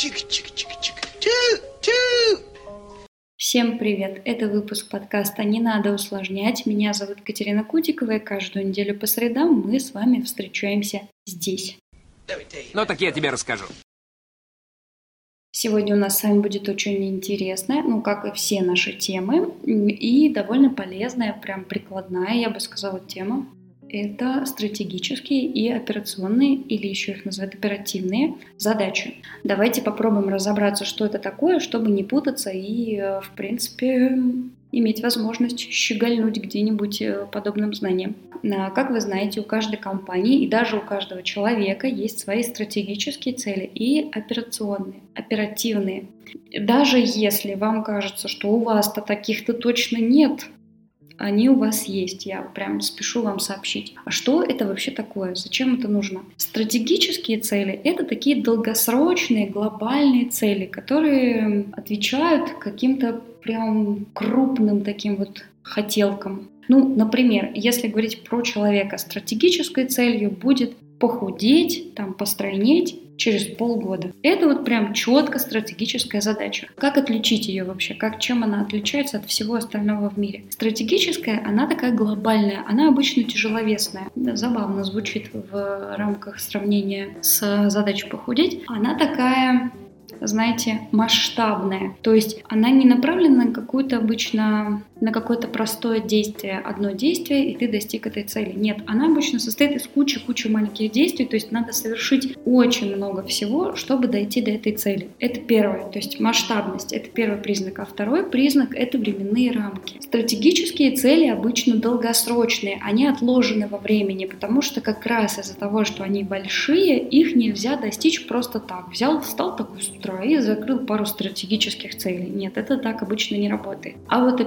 Чик-чик-чик-чик. Тю-тю. Всем привет! Это выпуск подкаста «Не надо усложнять». Меня зовут Катерина Кутикова, и каждую неделю по средам мы с вами встречаемся здесь. Ну так я тебе расскажу. Сегодня у нас с вами будет очень интересная, ну, как и все наши темы, и довольно полезная, прям прикладная, я бы сказала, тема это стратегические и операционные, или еще их называют оперативные задачи. Давайте попробуем разобраться, что это такое, чтобы не путаться и, э, в принципе, иметь возможность щегольнуть где-нибудь э, подобным знанием. Как вы знаете, у каждой компании и даже у каждого человека есть свои стратегические цели и операционные, оперативные. Даже если вам кажется, что у вас-то таких-то точно нет, они у вас есть. Я прям спешу вам сообщить. А что это вообще такое? Зачем это нужно? Стратегические цели — это такие долгосрочные, глобальные цели, которые отвечают каким-то прям крупным таким вот хотелкам. Ну, например, если говорить про человека, стратегической целью будет похудеть, там, постройнеть через полгода. Это вот прям четко стратегическая задача. Как отличить ее вообще? Как, чем она отличается от всего остального в мире? Стратегическая, она такая глобальная, она обычно тяжеловесная. Да, забавно звучит в рамках сравнения с задачей похудеть. Она такая знаете, масштабная. То есть она не направлена на какую-то обычно, на какое-то простое действие, одно действие, и ты достиг этой цели. Нет, она обычно состоит из кучи-кучи маленьких действий, то есть надо совершить очень много всего, чтобы дойти до этой цели. Это первое, то есть масштабность, это первый признак. А второй признак — это временные рамки. Стратегические цели обычно долгосрочные, они отложены во времени, потому что как раз из-за того, что они большие, их нельзя достичь просто так. Взял, встал такой с утра, и закрыл пару стратегических целей. Нет, это так обычно не работает. А вот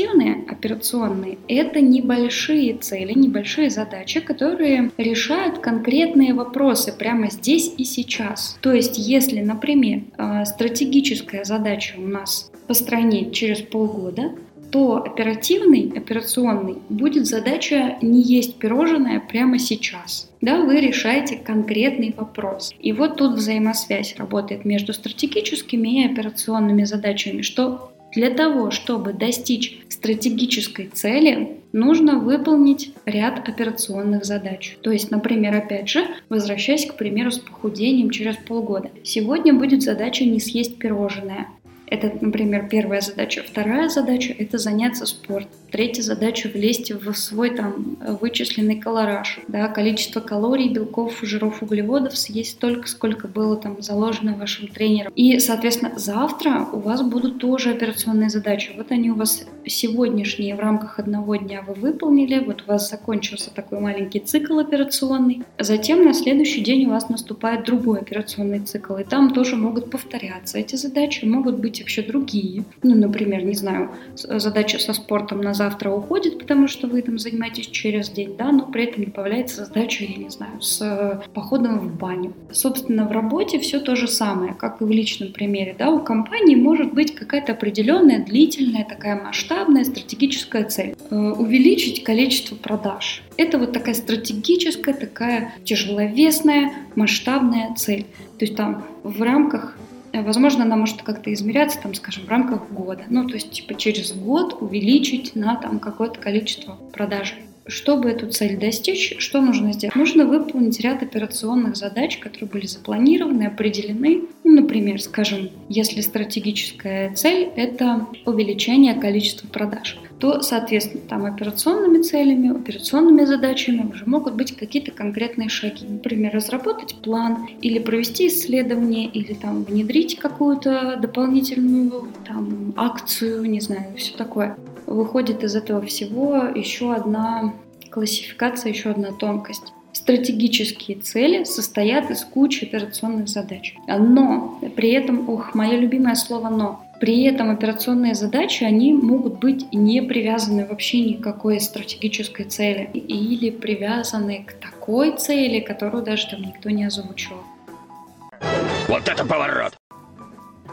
оперативные, операционные, это небольшие цели, небольшие задачи, которые решают конкретные вопросы прямо здесь и сейчас. То есть, если, например, э, стратегическая задача у нас по стране через полгода, то оперативный, операционный будет задача не есть пирожное прямо сейчас. Да, вы решаете конкретный вопрос. И вот тут взаимосвязь работает между стратегическими и операционными задачами, что для того, чтобы достичь стратегической цели, нужно выполнить ряд операционных задач. То есть, например, опять же, возвращаясь к примеру с похудением через полгода. Сегодня будет задача не съесть пирожное. Это, например, первая задача. Вторая задача – это заняться спортом. Третья задача – влезть в свой там вычисленный колораж. Да, количество калорий, белков, жиров, углеводов съесть столько, сколько было там заложено вашим тренером. И, соответственно, завтра у вас будут тоже операционные задачи. Вот они у вас сегодняшние в рамках одного дня вы выполнили, вот у вас закончился такой маленький цикл операционный. Затем на следующий день у вас наступает другой операционный цикл, и там тоже могут повторяться эти задачи, могут быть быть вообще другие. Ну, например, не знаю, задача со спортом на завтра уходит, потому что вы там занимаетесь через день, да, но при этом не появляется задача, я не знаю, с э, походом в баню. Собственно, в работе все то же самое, как и в личном примере, да, у компании может быть какая-то определенная, длительная, такая масштабная стратегическая цель. Э, увеличить количество продаж. Это вот такая стратегическая, такая тяжеловесная, масштабная цель. То есть там в рамках Э, возможно, она может как-то измеряться, там, скажем, в рамках года. Ну, то есть, типа, через год увеличить на там какое-то количество продаж. Чтобы эту цель достичь, что нужно сделать? Нужно выполнить ряд операционных задач, которые были запланированы, определены. Ну, например, скажем, если стратегическая цель – это увеличение количества продаж, то, соответственно, там операционными целями, операционными задачами уже могут быть какие-то конкретные шаги. Например, разработать план или провести исследование, или там внедрить какую-то дополнительную там, акцию, не знаю, все такое выходит из этого всего еще одна классификация, еще одна тонкость. Стратегические цели состоят из кучи операционных задач. Но при этом, ох, мое любимое слово «но», при этом операционные задачи, они могут быть не привязаны вообще ни к какой стратегической цели или привязаны к такой цели, которую даже там никто не озвучивал. Вот это поворот!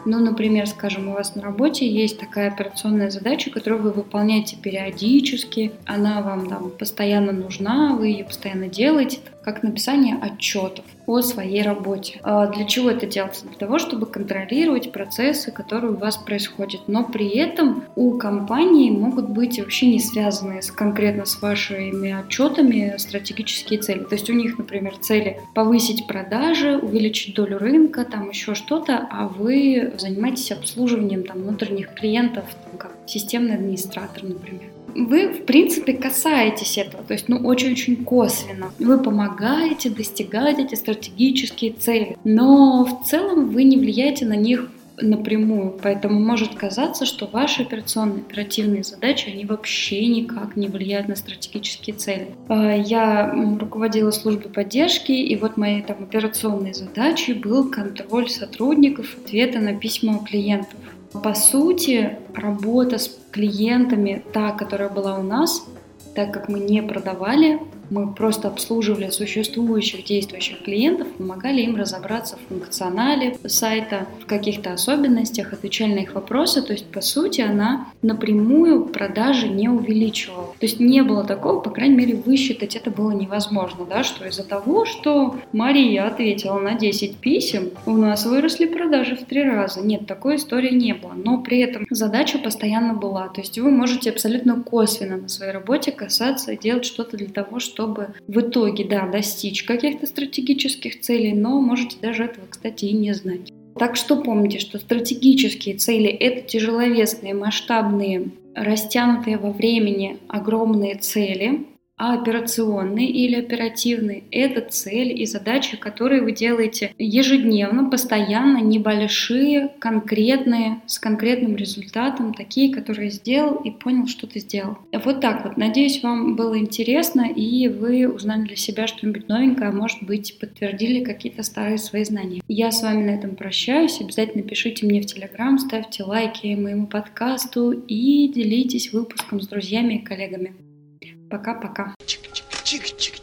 Ну, например, скажем, у вас на работе есть такая операционная задача, которую вы выполняете периодически, она вам там постоянно нужна, вы ее постоянно делаете, как написание отчетов. О своей работе. А для чего это делается? Для того, чтобы контролировать процессы, которые у вас происходят. Но при этом у компании могут быть вообще не связанные с, конкретно с вашими отчетами стратегические цели. То есть у них, например, цели повысить продажи, увеличить долю рынка, там еще что-то, а вы занимаетесь обслуживанием там, внутренних клиентов, там, как системный администратор, например вы, в принципе, касаетесь этого, то есть, ну, очень-очень косвенно. Вы помогаете достигать эти стратегические цели, но в целом вы не влияете на них напрямую, поэтому может казаться, что ваши операционные оперативные задачи, они вообще никак не влияют на стратегические цели. А, я руководила службой поддержки, и вот моей там операционной задачей был контроль сотрудников, ответа на письма клиентов. По сути, работа с клиентами, та, которая была у нас, так как мы не продавали, мы просто обслуживали существующих действующих клиентов, помогали им разобраться в функционале сайта, в каких-то особенностях, отвечали на их вопросы. То есть, по сути, она напрямую продажи не увеличивала. То есть не было такого, по крайней мере, высчитать это было невозможно, да, что из-за того, что Мария ответила на 10 писем, у нас выросли продажи в три раза. Нет, такой истории не было. Но при этом задача постоянно была. То есть вы можете абсолютно косвенно на своей работе касаться и делать что-то для того, чтобы чтобы в итоге, да, достичь каких-то стратегических целей, но можете даже этого, кстати, и не знать. Так что помните, что стратегические цели – это тяжеловесные, масштабные, растянутые во времени огромные цели, а операционный или оперативный – это цель и задачи, которые вы делаете ежедневно, постоянно, небольшие, конкретные, с конкретным результатом, такие, которые сделал и понял, что ты сделал. Вот так вот. Надеюсь, вам было интересно, и вы узнали для себя что-нибудь новенькое, а может быть, подтвердили какие-то старые свои знания. Я с вами на этом прощаюсь. Обязательно пишите мне в Телеграм, ставьте лайки моему подкасту и делитесь выпуском с друзьями и коллегами. Пока-пока. Чик-чик-чик-чик.